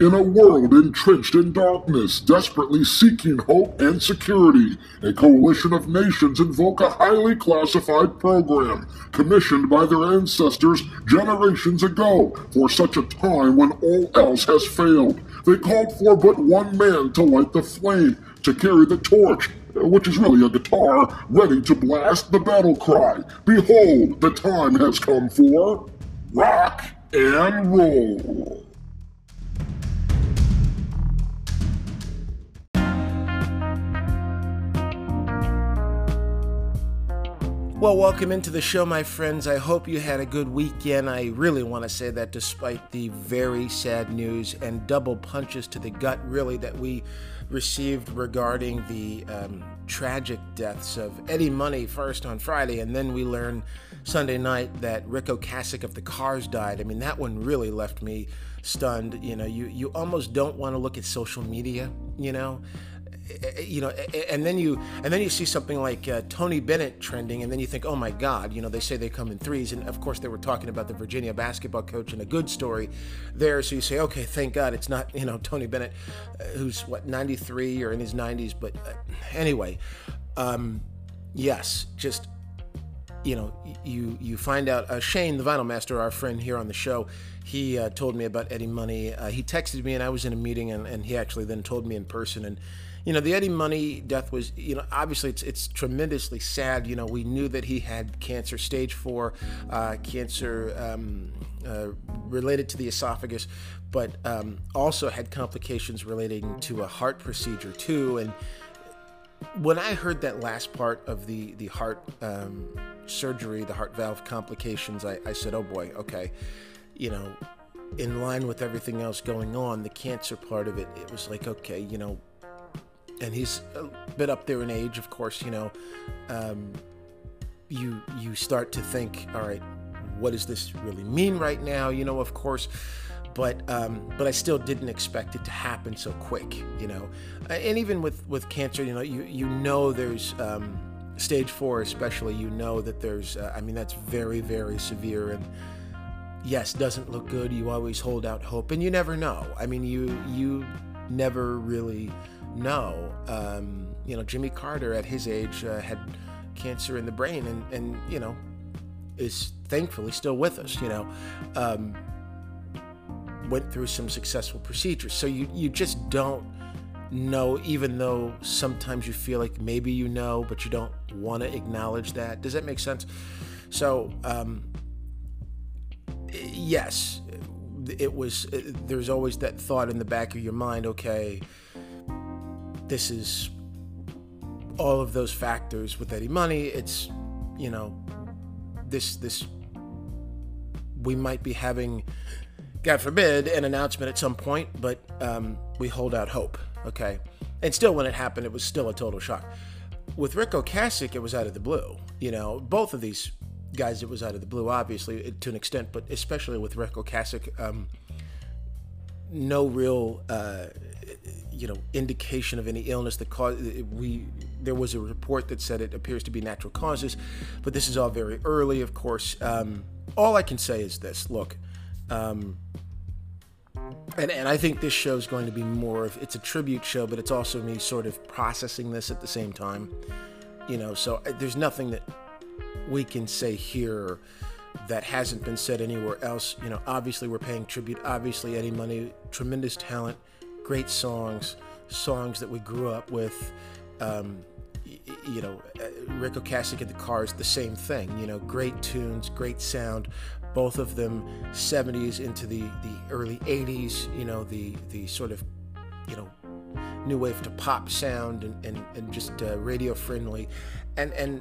In a world entrenched in darkness, desperately seeking hope and security, a coalition of nations invoke a highly classified program commissioned by their ancestors generations ago for such a time when all else has failed. They called for but one man to light the flame, to carry the torch, which is really a guitar, ready to blast the battle cry. Behold, the time has come for rock and roll. Well, welcome into the show, my friends. I hope you had a good weekend. I really want to say that despite the very sad news and double punches to the gut, really, that we received regarding the um, tragic deaths of Eddie Money first on Friday, and then we learned Sunday night that Ric Ocasek of the Cars died. I mean, that one really left me stunned. You know, you, you almost don't want to look at social media, you know? You know, and then you and then you see something like uh, Tony Bennett trending, and then you think, oh my God, you know, they say they come in threes, and of course they were talking about the Virginia basketball coach and a good story there. So you say, okay, thank God it's not you know Tony Bennett, uh, who's what 93 or in his 90s, but uh, anyway, um, yes, just you know, you you find out uh, Shane, the vinyl master, our friend here on the show, he uh, told me about Eddie Money. Uh, he texted me, and I was in a meeting, and, and he actually then told me in person, and you know, the Eddie Money death was, you know, obviously it's it's tremendously sad. You know, we knew that he had cancer, stage four uh, cancer um, uh, related to the esophagus, but um, also had complications relating to a heart procedure too. And when I heard that last part of the the heart um, surgery, the heart valve complications, I, I said, oh boy, okay, you know in line with everything else going on, the cancer part of it, it was like, okay, you know, and he's a bit up there in age, of course. You know, um, you you start to think, all right, what does this really mean right now? You know, of course, but um, but I still didn't expect it to happen so quick. You know, and even with with cancer, you know, you you know there's. Um, stage four especially you know that there's uh, i mean that's very very severe and yes doesn't look good you always hold out hope and you never know i mean you you never really know. Um, you know, Jimmy Carter at his age uh, had cancer in the brain, and and you know, is thankfully still with us. You know, um, went through some successful procedures. So you you just don't know, even though sometimes you feel like maybe you know, but you don't want to acknowledge that. Does that make sense? So, um, yes, it was. There's always that thought in the back of your mind. Okay this is all of those factors with Eddie Money. It's, you know, this this we might be having, God forbid, an announcement at some point, but um, we hold out hope. Okay, and still, when it happened, it was still a total shock. With Ric Ocasek, it was out of the blue. You know, both of these guys, it was out of the blue, obviously to an extent, but especially with Ric Ocasek, um, no real. Uh, you know indication of any illness that caused we there was a report that said it appears to be natural causes but this is all very early of course um, all i can say is this look um, and, and I think this show is going to be more of it's a tribute show, but it's also me sort of processing this at the same time. You know, so uh, there's nothing that we can say here that hasn't been said anywhere else. You know, obviously we're paying tribute. Obviously Eddie Money, tremendous talent, great songs, songs that we grew up with. Um, you know, uh, Ric Ocasek and the Cars, the same thing. You know, great tunes, great sound. Both of them 70s into the, the early 80s. You know, the the sort of you know new wave to pop sound and and, and just uh, radio friendly, and and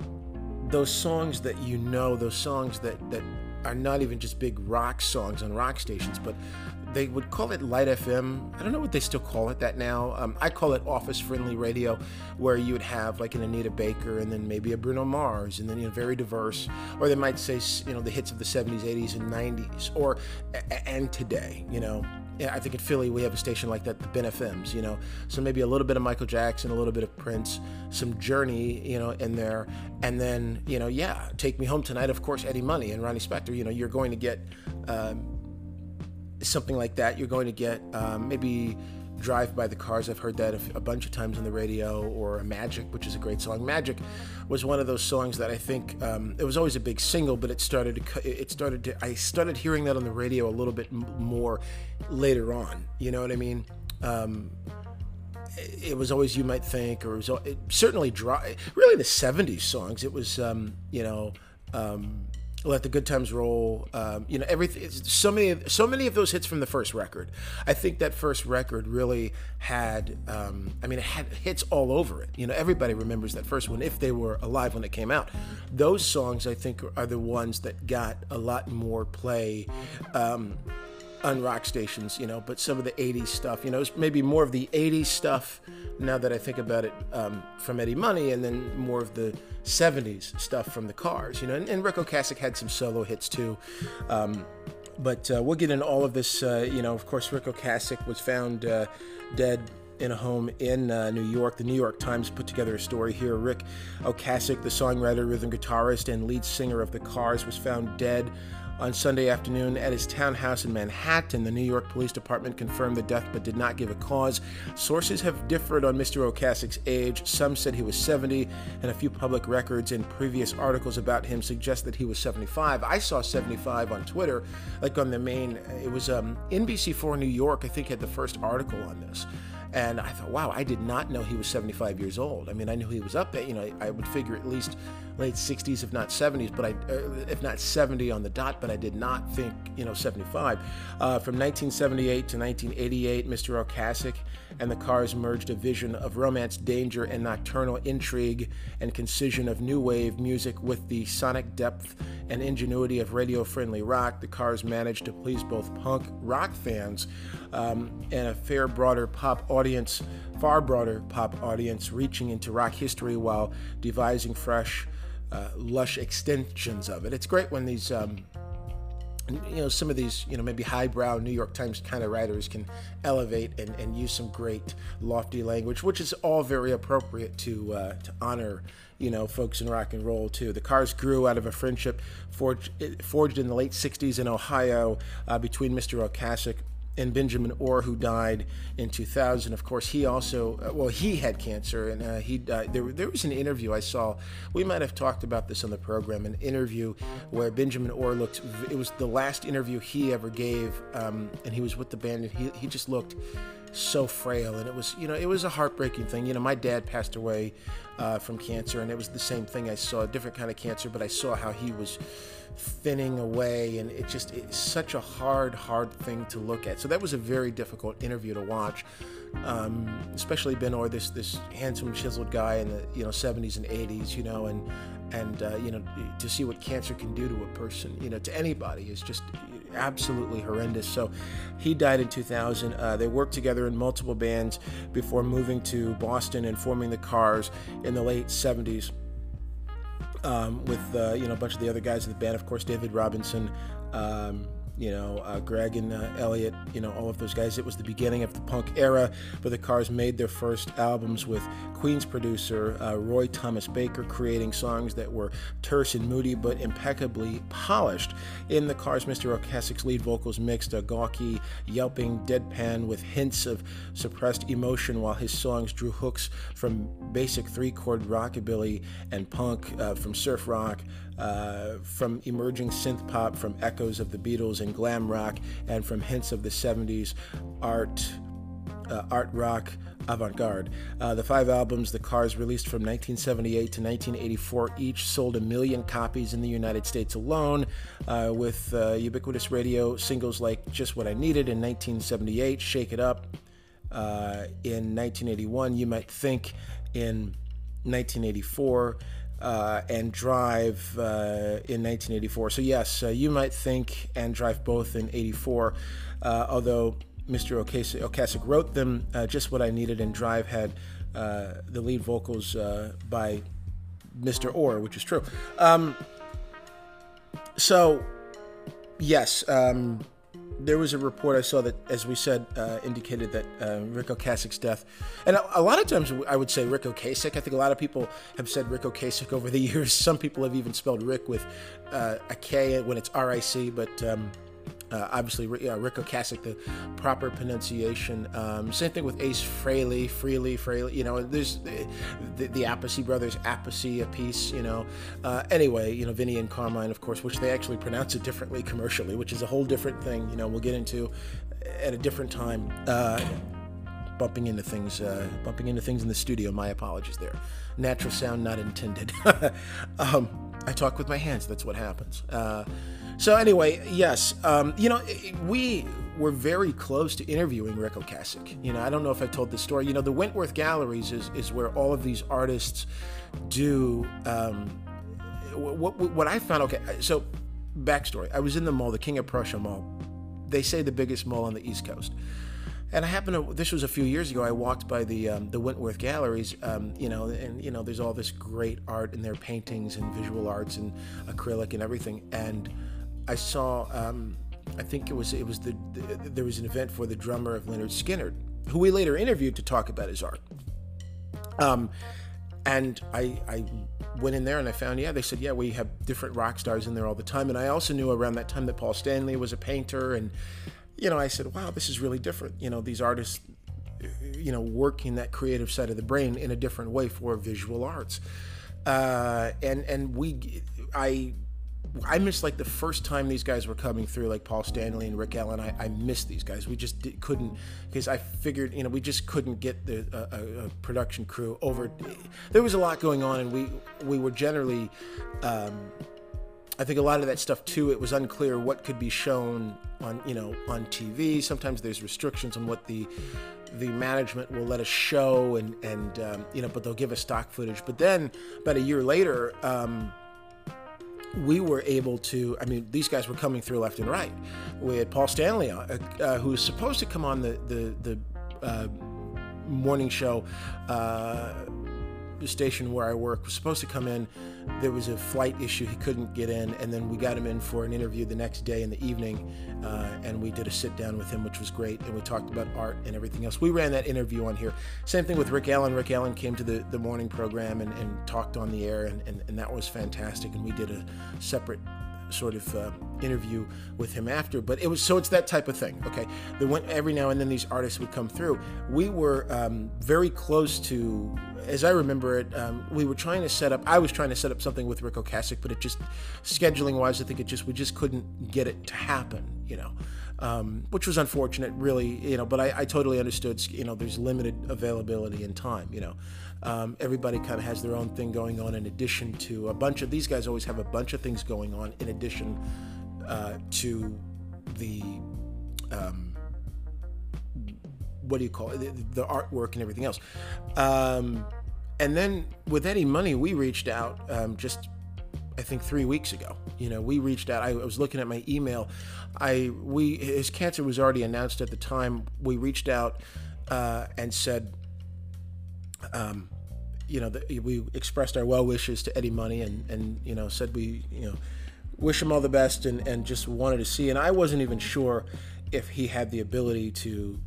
those songs that you know, those songs that that are not even just big rock songs on rock stations, but they would call it light FM. I don't know what they still call it that now. Um, I call it office friendly radio, where you would have like an Anita Baker and then maybe a Bruno Mars, and then you know very diverse. Or they might say you know the hits of the 70s, 80s, and 90s, or and today. You know, I think in Philly we have a station like that, the Ben FMs. You know, so maybe a little bit of Michael Jackson, a little bit of Prince, some Journey, you know, in there, and then you know, yeah, Take Me Home Tonight, of course, Eddie Money and Ronnie Spector. You know, you're going to get. Um, something like that. You're going to get um, maybe Drive by the Cars. I've heard that a, bunch of times on the radio, or Magic, which is a great song. Magic was one of those songs that I think um, it was always a big single, but it started to it started to I started hearing that on the radio a little bit more later on. You know what I mean? Um, it was always you might think, or it was it, certainly dry. Really, the '70s songs. It was um, you know. Um, let the good times roll. Um, you know, everything. So many, so many of those hits from the first record. I think that first record really had. Um, I mean, it had hits all over it. You know, everybody remembers that first one if they were alive when it came out. Those songs, I think, are the ones that got a lot more play. Um, on rock stations, you know, but some of the 80s stuff, you know, it's maybe more of the 80s stuff now that I think about it um, from Eddie Money, and then more of the 70s stuff from the Cars, you know, and, and Ric Ocasek had some solo hits too. Um, but uh, we'll get into all of this. Uh, you know, of course, Rick Ocasek was found uh, dead in a home in uh, New York. The New York Times put together a story here. Rick Ocasek, the songwriter, rhythm guitarist, and lead singer of the Cars, was found dead on Sunday afternoon at his townhouse in Manhattan. The New York Police Department confirmed the death but did not give a cause. Sources have differed on Mr. Ocasek's age. Some said he was 70, and a few public records and previous articles about him suggest that he was 75. I saw 75 on Twitter, like on the main, it was um, NBC4 New York, I think, had the first article on this. And I thought, wow, I did not know he was 75 years old. I mean, I knew he was up there. You know, I would figure at least late 60s, if not 70s, but I, uh, if not 70 on the dot, but I did not think, you know, 75. Uh, from 1978 to 1988, Mr. Ocasek and the Cars merged a vision of romance, danger, and nocturnal intrigue and concision of new wave music with the sonic depth and ingenuity of radio friendly rock. The Cars managed to please both punk rock fans um, and a fair, broader pop audience, far broader pop audience, reaching into rock history while devising fresh uh, lush extensions of it. It's great when these, um, you know, some of these, you know, maybe highbrow New York Times kind of writers can elevate and, and use some great lofty language, which is all very appropriate to uh, to honor, you know, folks in rock and roll too. The Cars grew out of a friendship forged forged in the late '60s in Ohio uh, between Mr. Ocasek and Benjamin Orr, who died in 2000. Of course, he also, uh, well, he had cancer, and uh, he died. There, there was an interview I saw. We might have talked about this on the program. An interview where Benjamin Orr looked. It was the last interview he ever gave, um, and he was with the band, and he he just looked so frail and it was you know it was a heartbreaking thing you know my dad passed away uh, from cancer and it was the same thing i saw a different kind of cancer but i saw how he was thinning away and it just it's such a hard hard thing to look at. So that was a very difficult interview to watch um, especially Ben Orr this this handsome chiseled guy in the you know 70s and 80s you know and and uh, you know to see what cancer can do to a person you know to anybody is just absolutely horrendous. So he died in 2000 uh, they worked together in multiple bands before moving to boston and forming the cars in the late 70s um, with uh, you know a bunch of the other guys in the band. Of course, David Robinson, um, you know, uh, Greg and uh, Elliot, you know, all of those guys. It was the beginning of the punk era, but the Cars made their first albums with Queen's producer uh, Roy Thomas Baker, creating songs that were terse and moody but impeccably polished. In the Cars, Mr. Ocasek's lead vocals mixed a gawky, yelping deadpan with hints of suppressed emotion, while his songs drew hooks from basic three-chord rockabilly and punk, uh, from surf rock. Uh, from emerging synth pop, from echoes of the Beatles and glam rock, and from hints of the 70s art, uh, art rock avant-garde. Uh, the five albums the Cars released from 1978 to 1984 each sold a million copies in the United States alone, uh, with uh, ubiquitous radio singles like "Just What I Needed" in 1978, "Shake It Up" in 1981. You might think in 1984 uh, and Drive uh, in 1984. So, yes, uh, you might think and Drive both in 84, uh, although Mr. Ocasek, wrote them. Uh, just what I needed, and Drive had uh, the lead vocals by Mr. Orr, which is true. Um, so, yes. Um, there was a report I saw that, as we said, uh, indicated that uh, Ric Ocasek's death, and a, a, lot of times I would say Ric Ocasek. I think a lot of people have said Ric Ocasek over the years. Some people have even spelled Rick with uh, a K when it's R I C, but um, Uh, obviously, uh, Ric Ocasek, the proper pronunciation. Um, same thing with Ace Frehley, Freely, Freely. You know, there's the, the, the Appice brothers, Appice, a piece. You know. Uh, anyway, you know, Vinny and Carmine, of course, which they actually pronounce it differently commercially, which is a whole different thing. You know, we'll get into at a different time. Uh, bumping into things, uh, bumping into things in the studio. My apologies there. Natural sound not intended. um, I talk with my hands. That's what happens. So anyway, yes, um, you know, we were very close to interviewing Ric Ocasek. You know, I don't know if I told the story. You know, the Wentworth Galleries is is where all of these artists do. Um, what, what, what I found. Okay, so backstory. I was in the mall, the King of Prussia Mall. They say the biggest mall on the East Coast. And I happened to. This was a few years ago. I walked by the um, the Wentworth Galleries, um, you know, and you know, there's all this great art in their paintings and visual arts and acrylic and everything. And I saw, um, I think it was it was the, the, there was an event for the drummer of Lynyrd Skynyrd, who we later interviewed to talk about his art. Um, and I I went in there and I found yeah they said yeah we have different rock stars in there all the time, and I also knew around that time that Paul Stanley was a painter, and you know I said wow this is really different. You know these artists you know working that creative side of the brain in a different way for visual arts uh, and and we i I missed like the first time these guys were coming through, like Paul Stanley and Rick Allen. I, I missed these guys. We just did, couldn't because I figured you know we just couldn't get the a, production crew over. There was a lot going on, and we we were generally. Um, I think a lot of that stuff too. It was unclear what could be shown on you know on TV. Sometimes there's restrictions on what the the management will let us show, and and um, you know, but they'll give us stock footage. But then about a year later. Um, we were able to. I mean, these guys were coming through left and right. We had Paul Stanley, uh, uh, who was supposed to come on the the the uh, morning show. The station where I work was supposed to come in. There was a flight issue; he couldn't get in, and then we got him in for an interview the next day in the evening, uh, and we did a sit down with him, which was great, and we talked about art and everything else. We ran that interview on here. Same thing with Rick Allen. Rick Allen came to the, the morning program and, and talked on the air, and, and, and that was fantastic. And we did a separate sort of uh, interview with him after. But it was so it's that type of thing. Okay, the went every now and then these artists would come through. We were um, very close to, as I remember it, um, we were trying to set up. I was trying to set up something with Ric Ocasek, but it just scheduling wise, I think it just we just couldn't get it to happen. You know. Um, which was unfortunate, really, you know. But I, I, totally understood, you know, there's limited availability and time, you know. Um, everybody kind of has their own thing going on in addition to a bunch of these guys always have a bunch of things going on in addition uh, to the um, what do you call it the, the artwork and everything else um, and then with Eddie Money we reached out um, just I think three weeks ago. You know, we reached out. I was looking at my email. I we his cancer was already announced at the time. We reached out uh, and said, um, you know, the, we expressed our well wishes to Eddie Money and, and, you know, said we, you know, wish him all the best and, and just wanted to see. And I wasn't even sure if he had the ability to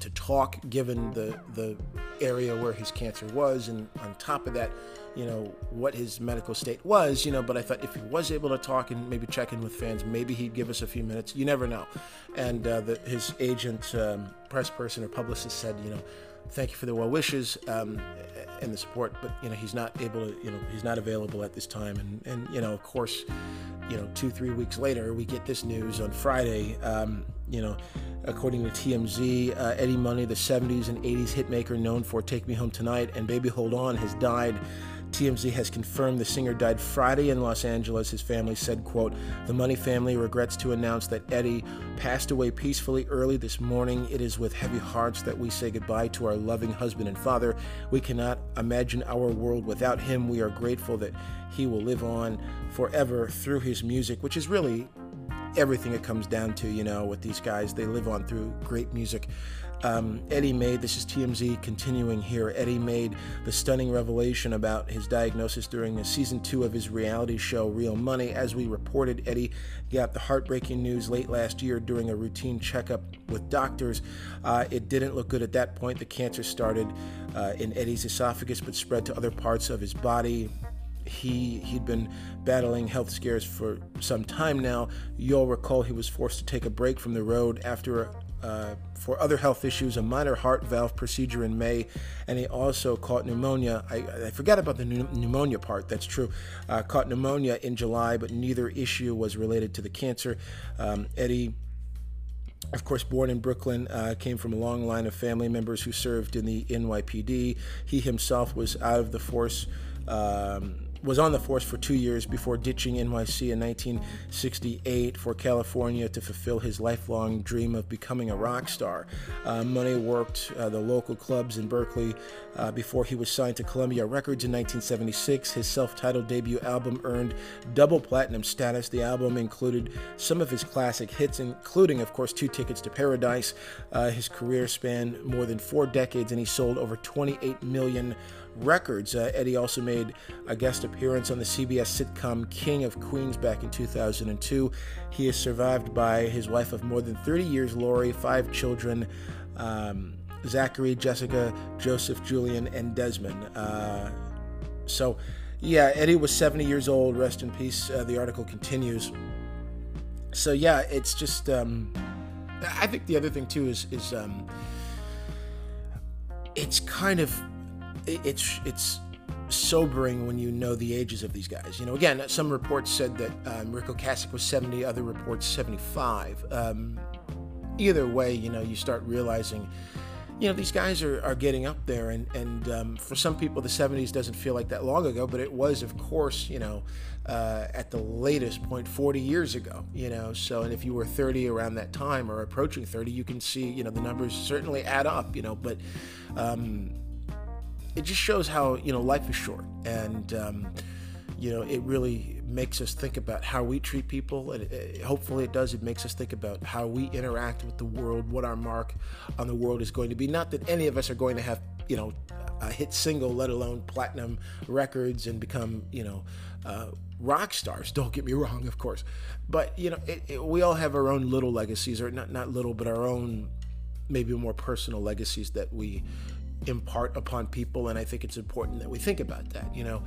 to talk given the the area where his cancer was. And on top of that you know what his medical state was you know but i thought if he was able to talk and maybe check in with fans maybe he'd give us a few minutes. You never know. And uh, the, his agent um, press person or publicist said you know thank you for the well wishes um, and the support, but you know he's not able to, you know, he's not available at this time. And and you know, of course, you know, two three weeks later, we get this news on Friday. Um, you know, according to TMZ, uh, Eddie Money, the 70s and 80s hitmaker known for "Take Me Home Tonight" and "Baby Hold On," has died TMZ has confirmed the singer died Friday in Los Angeles. His family said, quote, The Money family regrets to announce that Eddie passed away peacefully early this morning. It is with heavy hearts that we say goodbye to our loving husband and father. We cannot imagine our world without him. We are grateful that he will live on forever through his music, which is really everything it comes down to, you know, with these guys. They live on through great music. Um, Eddie made, this is TMZ continuing here, Eddie made the stunning revelation about his diagnosis during the season two of his reality show, Real Money. As we reported, Eddie got the heartbreaking news late last year during a routine checkup with doctors. Uh, it didn't look good at that point. The cancer started uh, in Eddie's esophagus but spread to other parts of his body. he he'd been battling health scares for some time now. You'll recall he was forced to take a break from the road after uh, for other health issues, a minor heart valve procedure in May, and he also caught pneumonia. I, I forgot about the pneumonia part, that's true. Uh, caught pneumonia in July, but neither issue was related to the cancer. Um, Eddie of course, born in Brooklyn, uh, came from a long line of family members who served in the NYPD. He himself was out of the force um, was on the force for two years before ditching NYC in 1968 for California to fulfill his lifelong dream of becoming a rock star. Uh, Money worked uh, the local clubs in Berkeley uh, before he was signed to Columbia Records in 1976. His self titled debut album earned double platinum status. The album included some of his classic hits, including, of course, Two Tickets to Paradise. Uh, his career spanned more than four decades and he sold over 28 million records. Uh, Eddie also made a guest appearance on the CBS sitcom King of Queens back in 2002. He is survived by his wife of more than 30 years, Lori, five children. Um, Zachary, Jessica, Joseph, Julian, and Desmond. Uh, so, yeah, Eddie was 70 years old. Rest in peace. Uh, the article continues. So, yeah, it's just. Um, I think the other thing too is is um, it's kind of it's it's sobering when you know the ages of these guys. You know, again, some reports said that um, Ric Ocasek was 70, other reports 75. Um, either way, you know, you start realizing, you know, these guys are, are getting up there. And, and um, for some people, the 70s doesn't feel like that long ago, but it was, of course, you know, uh, at the latest point 40 years ago, you know. So, and if you were 30 around that time or approaching 30, you can see, you know, the numbers certainly add up, you know, but, um, it just shows how you know life is short, and um, you know it really makes us think about how we treat people, and it, hopefully it does. It makes us think about how we interact with the world, what our mark on the world is going to be. Not that any of us are going to have you know a hit single, let alone platinum records, and become you know. Uh, rock stars. Don't get me wrong, of course, but you know, it, it, we all have our own little legacies, or not not little, but our own maybe more personal legacies that we impart upon people, and I think it's important that we think about that. You know,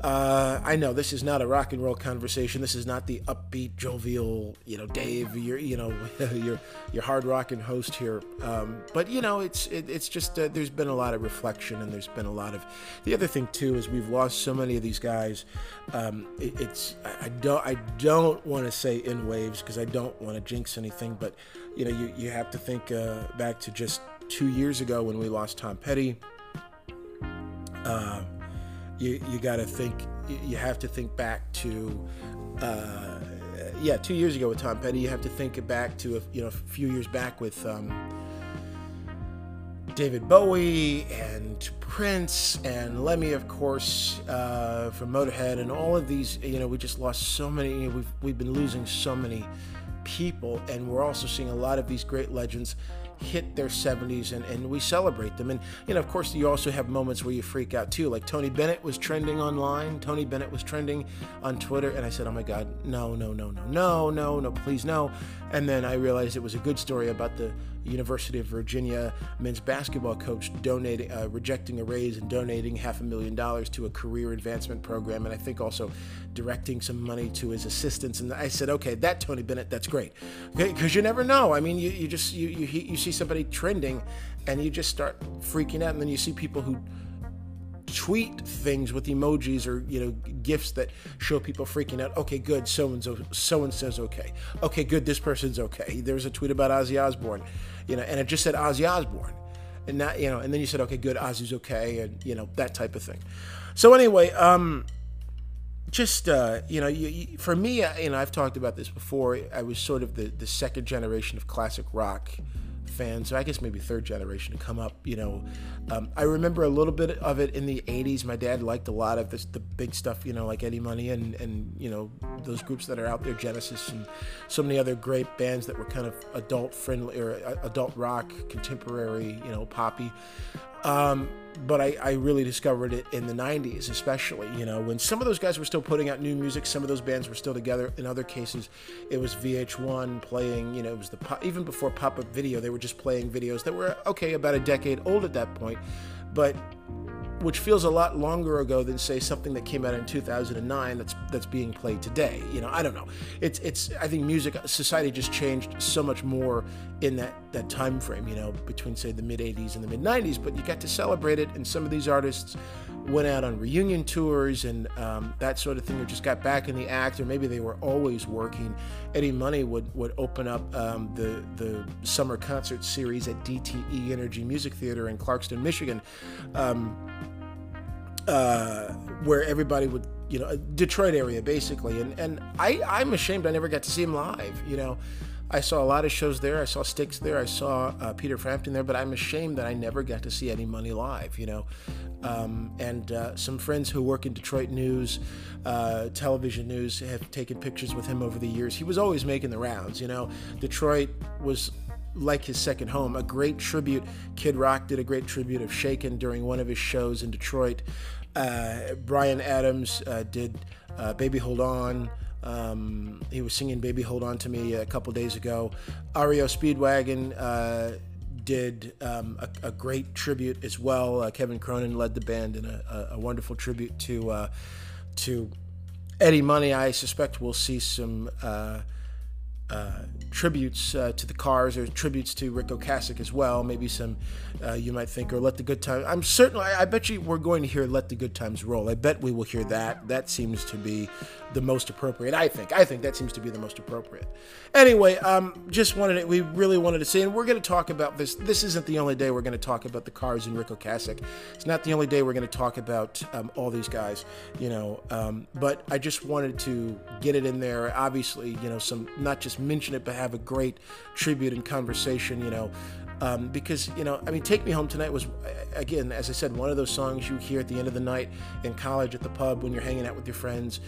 uh, I know this is not a rock and roll conversation. This is not the upbeat, jovial, you know, Dave, your, you know, your your hard rocking host here. Um, but you know, it's it, it's just uh, there's been a lot of reflection, and there's been a lot of. The other thing too is we've lost so many of these guys. Um, it, it's I, I don't I don't want to say in waves because I don't want to jinx anything, but you know, you you have to think uh, back to just two years ago when we lost Tom Petty. Uh, you you got to think. You have to think back to. Uh, yeah, two years ago with Tom Petty, you have to think back to a, you know a few years back with um, David Bowie and Prince and Lemmy, of course, uh, from Motorhead, and all of these. You know, we just lost so many. You know, we've we've been losing so many people, and we're also seeing a lot of these great legends hit their 70s and, and we celebrate them. And, you know, of course, you also have moments where you freak out too. Like Tony Bennett was trending online. Tony Bennett was trending on Twitter. And I said, oh my God, no, no, no, no, no, no, no, please no. And then I realized it was a good story about the University of Virginia men's basketball coach donating, uh, rejecting a raise and donating half a million dollars to a career advancement program, and I think also directing some money to his assistants. And I said, okay, that Tony Bennett, that's great, because you never know. I mean, you, you just you, you you see somebody trending, and you just start freaking out, and then you see people who tweet things with emojis or you know gifts that show people freaking out okay good so and so so and says okay okay good this person's okay there's a tweet about ozzy osbourne you know and it just said ozzy osbourne. And that, you know and then you said okay good ozzy's okay and you know that type of thing. So anyway um just uh, you know, you, you, for me, you know, I've talked about this before. I was sort of the, the second generation of classic rock fans, so I guess maybe third generation to come up. You know, um, I remember a little bit of it in the '80s. My dad liked a lot of this, the big stuff, you know, like Eddie Money and and you know those groups that are out there, Genesis and so many other great bands that were kind of adult friendly or uh, adult rock, contemporary, you know, poppy. Um, but I, I, really discovered it in the 90s, especially, you know, when some of those guys were still putting out new music, some of those bands were still together. In other cases, it was VH1 playing, you know, it was the, even before pop up video, they were just playing videos that were, okay, about a decade old at that point. But which feels a lot longer ago than say something that came out in 2009 that's that's being played today. You know, I don't know. It's it's I think music society just changed so much more in that that time frame. You know, between say the mid 80s and the mid 90s, but you got to celebrate it, and some of these artists went out on reunion tours and um, that sort of thing, or just got back in the act, or maybe they were always working. Eddie Money would would open up um, the the summer concert series at DTE Energy Music Theater in Clarkston, Michigan. Um, where everybody would, you know, Detroit area basically. And and I I'm ashamed I never got to see him live. You know, I saw a lot of shows there. I saw Styx there. I saw uh, Peter Frampton there. But I'm ashamed that I never got to see Eddie Money live. You know, um, and uh, some friends who work in Detroit news, uh, television news, have taken pictures with him over the years. He was always making the rounds. You know, Detroit was like his second home. A great tribute. Kid Rock did a great tribute of Shakin during one of his shows in Detroit. Uh, Bryan Adams uh, did uh, Baby Hold On. Um, he was singing Baby Hold On to Me a couple days ago. REO Speedwagon uh, did um, a, a, great tribute as well. Uh, Kevin Cronin led the band in a, a wonderful tribute to uh, to Eddie Money. I suspect we'll see some uh, tributes uh, to the Cars or tributes to Ric Ocasek as well. Maybe some uh, you might think or Let the Good Times. I'm certain. I, I, bet you we're going to hear Let the Good Times Roll. I bet we will hear that. That seems to be the most appropriate. I think. I think that seems to be the most appropriate. Anyway, um, just wanted it. We really wanted to say, and we're going to talk about this. This isn't the only day we're going to talk about the Cars and Ric Ocasek. It's not the only day we're going to talk about um, all these guys. You know, um, but I just wanted to get it in there. Obviously, you know, some not just mention it, but have a great tribute and conversation. You know, um, because you know, I mean, "Take Me Home Tonight" was, again, as I said, one of those songs you hear at the end of the night in college at the pub when you're hanging out with your friends.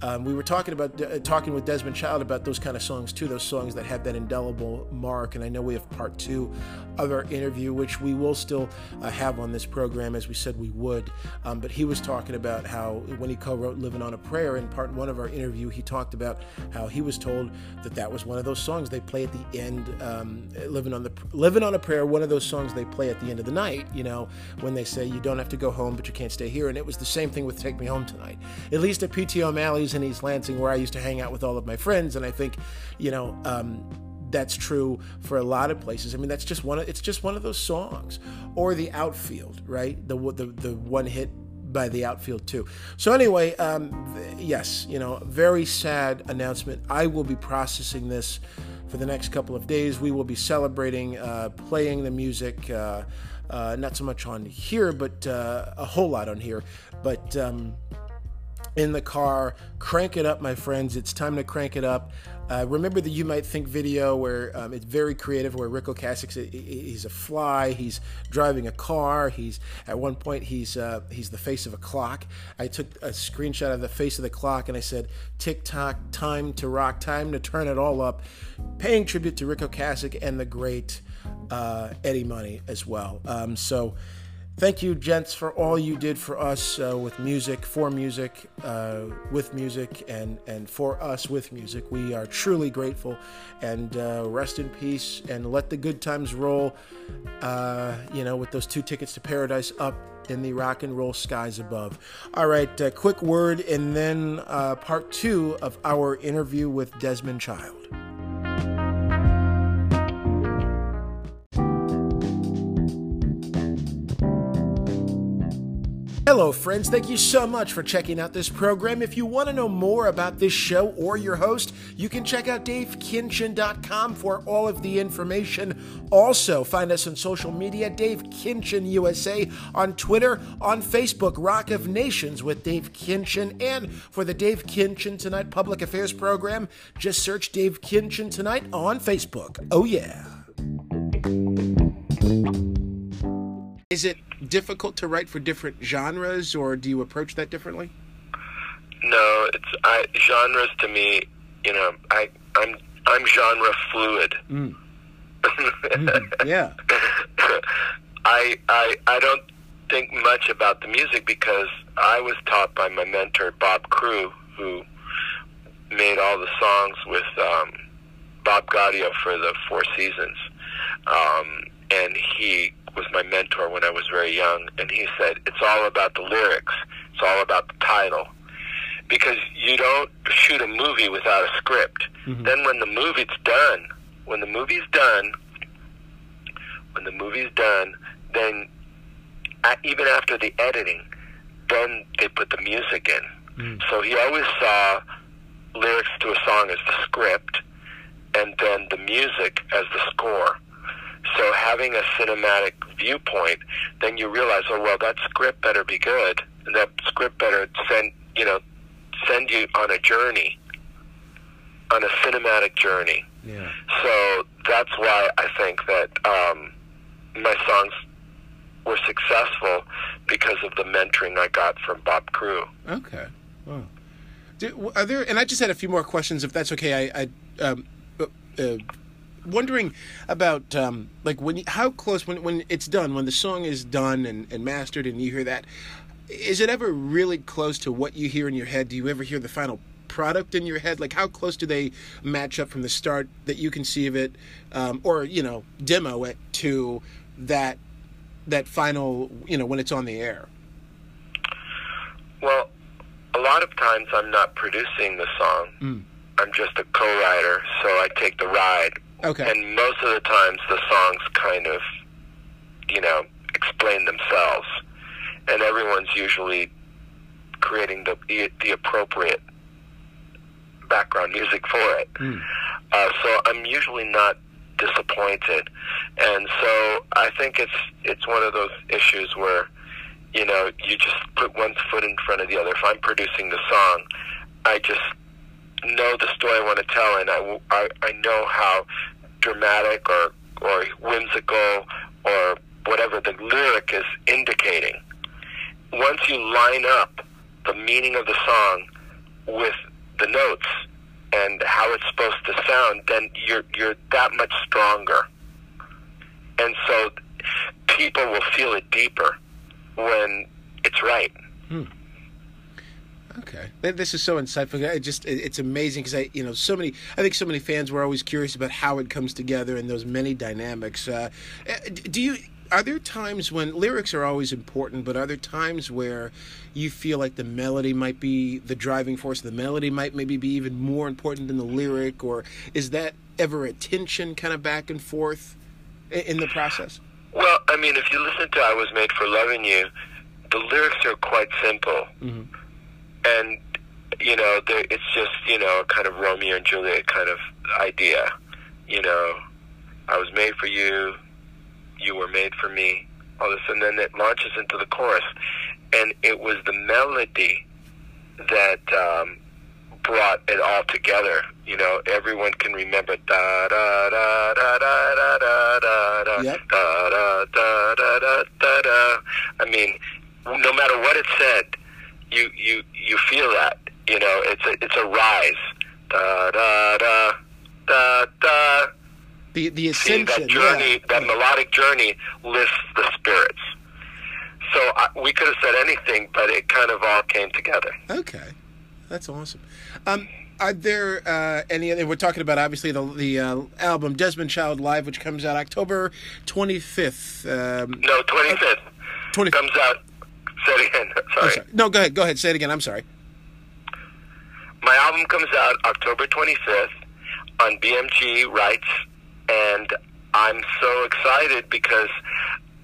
Um, we were talking about uh, talking with Desmond Child about those kind of songs too, those songs that have that indelible mark. And I know we have part two of our interview, which we will still uh, have on this program, as we said we would. Um, but he was talking about how when he co-wrote "Living on a Prayer" in part one of our interview, he talked about how he was told that that was one of those songs they play at the end. Um, "Living on the Living on a Prayer," one of those songs they play at the end of the night. You know, when they say you don't have to go home, but you can't stay here. And it was the same thing with "Take Me Home Tonight." At least at P.T. O'Malley's in East Lansing, where I used to hang out with all of my friends. And I think, you know, um, that's true for a lot of places. I mean, that's just one. Of, it's just one of those songs, or the outfield, right? The the the one hit by the outfield too. So anyway, um, yes, you know, very sad announcement. I will be processing this for the next couple of days. We will be celebrating, uh, playing the music. Uh, uh, not so much on here, but uh, a whole lot on here. But um, in the car. Crank it up, my friends. It's time to crank it up. Uh, remember the You Might Think video where um, it's very creative, where Ric Ocasek, he's a fly, he's driving a car, he's at one point he's uh, he's the face of a clock. I took a screenshot of the face of the clock and I said, "Tick tock, time to rock, time to turn it all up," paying tribute to Ric Ocasek and the great uh, Eddie Money as well. Um, so Thank you, gents, for all you did for us uh, with music, for music, uh, with music, and, and for us with music. We are truly grateful. And uh, rest in peace and let the good times roll, uh, you know, with those two tickets to paradise up in the rock and roll skies above. All right, uh, quick word, and then uh, part two of our interview with Desmond Child. Hello, friends. Thank you so much for checking out this program. If you want to know more about this show or your host, you can check out davekinchin.com for all of the information. Also, find us on social media, Dave Kinchin USA, on Twitter, on Facebook, Rock of Nations with Dave Kinchin. And for the Dave Kinchin Tonight Public Affairs program, just search Dave Kinchin Tonight on Facebook. Oh, yeah. Is it difficult to write for different genres, or do you approach that differently? No, it's I, genres to me. You know, I I'm I'm genre fluid. Mm. mm, yeah. I I I don't think much about the music because I was taught by my mentor Bob Crewe, who made all the songs with um, Bob Gaudio for the Four Seasons, um, and he was my mentor when I was very young, and he said it's all about the lyrics. It's all about the title. Because you don't shoot a movie without a script. Mm-hmm. Then when the movie's done, when the movie's done, when the movie's done, then even after the editing, then they put the music in. Mm. So he always saw lyrics to a song as the script, and then the music as the score. So having a cinematic viewpoint, then you realize, oh well, that script better be good, and that script better send you know send you on a journey, on a cinematic journey. Yeah. So that's why I think that um, my songs were successful because of the mentoring I got from Bob Crewe. Okay. Wow. Do, are there? And I just had a few more questions, if that's okay. I, I um, uh, wondering about um, like when how close when when it's done when the song is done and, and mastered and you hear that is it ever really close to what you hear in your head? Do you ever hear the final product in your head? Like how close do they match up from the start that you conceive it um, or you know demo it to that that final you know when it's on the air? Well a lot of times i'm not producing the song. Mm. i'm just a co-writer so i take the ride Okay. And most of the times the songs kind of, you know, explain themselves, and everyone's usually creating the the appropriate background music for it. Mm. Uh, so I'm usually not disappointed, and so I think it's it's one of those issues where you know you just put one foot in front of the other. If I'm producing the song, I just know the story I want to tell, and I, I, I know how dramatic or, or whimsical or whatever the lyric is indicating. Once you line up the meaning of the song with the notes and how it's supposed to sound, then you're you're that much stronger. And so people will feel it deeper when it's right. Hmm. Okay, this is so insightful. It just it's amazing because I you know so many I think so many fans were always curious about how it comes together and those many dynamics. Uh, eh, do you are there times when lyrics are always important, but are there times where you feel like the melody might be the driving force? The melody might maybe be even more important than the lyric, or is that ever a tension kind of back and forth in the process? Well, I mean, if you listen to "I Was Made for Loving You," the lyrics are quite simple. Mm-hmm and you know, it's just you know, kind of Romeo and Juliet kind of idea. You know, I was made for you, you were made for me. All this, and then it launches into the chorus, and it was the melody that um, brought it all together. You know, everyone can remember da da da da da da da da da da da da da da da. I mean, no matter what it said, you you you feel that. You know, it's a it's a rise. Da da da da da. The the ascension. See, that journey, yeah. that melodic journey, lifts the spirits. So I, we could have said anything, but it kind of all came together. Okay, that's awesome. Um, are there uh, any other? We're talking about obviously the the uh, album Desmond Child Live, which comes out October twenty fifth. Um, no, twenty fifth. Twenty comes out Say it again. Sorry. sorry. No, go ahead. Go ahead. Say it again. I'm sorry. My album comes out October 25th on BMG Rights, and I'm so excited because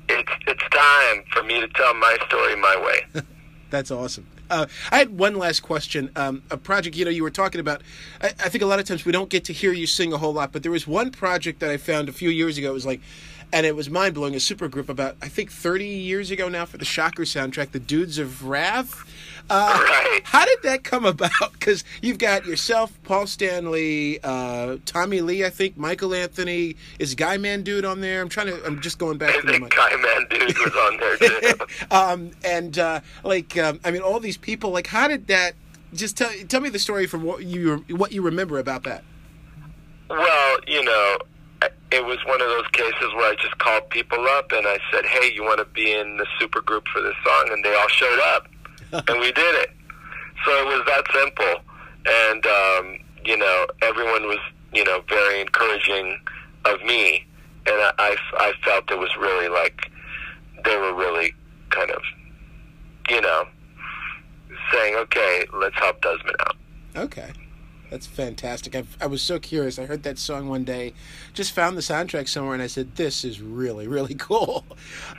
it's it's time for me to tell my story my way. That's awesome. Uh, I had one last question. Um, a project, you know, you were talking about. I, I, think a lot of times we don't get to hear you sing a whole lot, but there was one project that I found a few years ago. It was like and it was mind blowing. A super group about I think 30 years ago now for the Shocker soundtrack, the Dudes of Wrath. Uh, right. How did that come about? Because you've got yourself, Paul Stanley, uh, Tommy Lee, I think, Michael Anthony. Is Guy Mann-Dude on there? I'm trying to. I'm just going back. I to think Guy Mann-Dude was on there too. um, and uh, like, um, I mean, all these people. Like, how did that? Just tell tell me the story from what you what you remember about that. Well, you know, it was one of those cases where I just called people up and I said, "Hey, you want to be in the super group for this song?" And they all showed up, and we did it. So it was that simple, and um, you know, everyone was you know very encouraging of me, and I, I, I felt it was really like they were really kind of, you know, saying, okay, let's help Desmond out. Okay. That's fantastic. I've, i was so curious. I heard that song one day, just found the soundtrack somewhere, and I said, "This is really, really cool."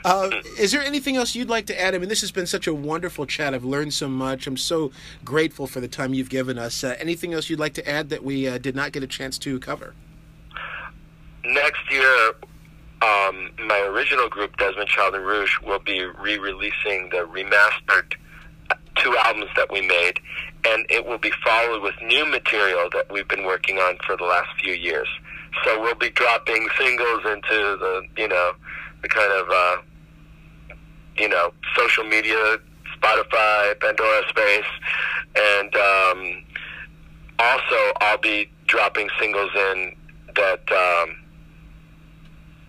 Uh, is there anything else you'd like to add? I mean, this has been such a wonderful chat. I've learned so much. I'm so grateful for the time you've given us. Uh, anything else you'd like to add that we uh, did not get a chance to cover? Next year, um, my original group, Desmond Child and Rouge, will be re-releasing the remastered two albums that we made, and it will be followed with new material that we've been working on for the last few years. So we'll be dropping singles into the, you know, the kind of, uh, you know, social media, Spotify, Pandora space, and um, also I'll be dropping singles in that um,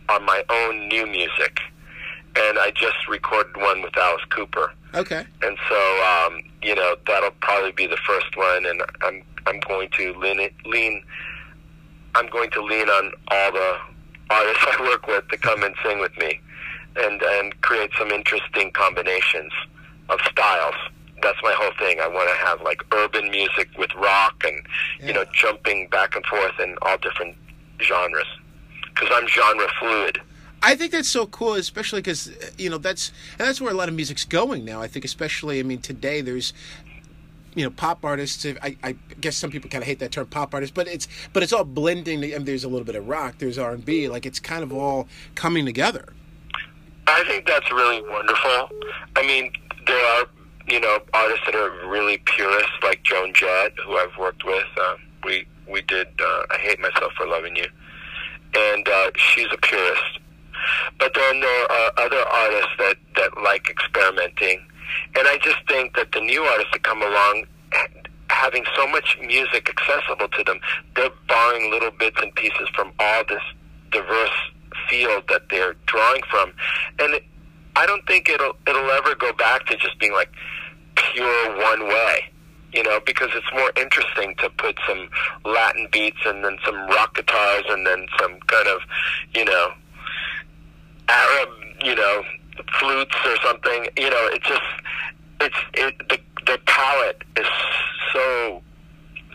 on my own new music and I just recorded one with Alice Cooper. Okay. And so, um, you know, that'll probably be the first one, and I'm I'm going to lean lean. I'm going to lean on all the artists I work with to come and sing with me, and and create some interesting combinations of styles. That's my whole thing. I want to have like urban music with rock, and yeah. you know, jumping back and forth in all different genres, because I'm genre fluid. I think that's so cool, especially because you know that's and that's where a lot of music's going now. I think, especially, I mean, today there's you know pop artists. I, I guess some people kind of hate that term pop artist, but it's but it's all blending. I mean, there's a little bit of rock, there's R and B, like it's kind of all coming together. I think that's really wonderful. I mean, there are you know artists that are really purists, like Joan Jett, who I've worked with. Uh, we we did uh, I Hate Myself for Loving You, and uh, she's a purist but then there are uh, other artists that, that like experimenting. And I just think that the new artists that come along, having so much music accessible to them, they're borrowing little bits and pieces from all this diverse field that they're drawing from. And I don't think it'll it'll ever go back to just being like pure one way you know, because it's more interesting to put some Latin beats and then some rock guitars and then some kind of, you know, Arab, you know, flutes or something. You know, it just it's it the the palette is so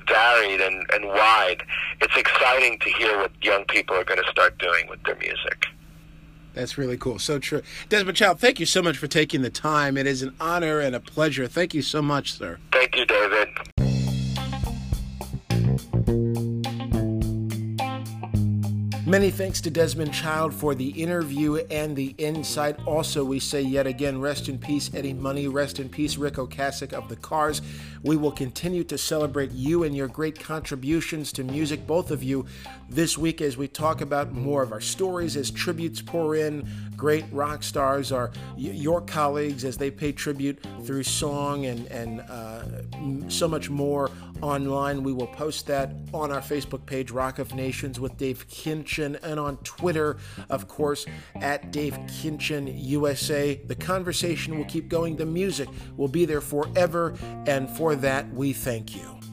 varied and, and wide. It's exciting to hear what young people are going to start doing with their music. That's really cool. So true. Desmond Child, thank you so much for taking the time. It is an honor and a pleasure. Thank you so much, sir. Thank you, David. Many thanks to Desmond Child for the interview and the insight. Also, we say yet again, rest in peace, Eddie Money. Rest in peace, Ric Ocasek of the Cars. We will continue to celebrate you and your great contributions to music, both of you, this week as we talk about more of our stories as tributes pour in. Great rock stars are your colleagues as they pay tribute through song and, and uh, so much more online. We will post that on our Facebook page, Rock of Nations with Dave Kinchen, and on Twitter, of course, at Dave Kinchen USA. The conversation will keep going. The music will be there forever, and for for that, we thank you.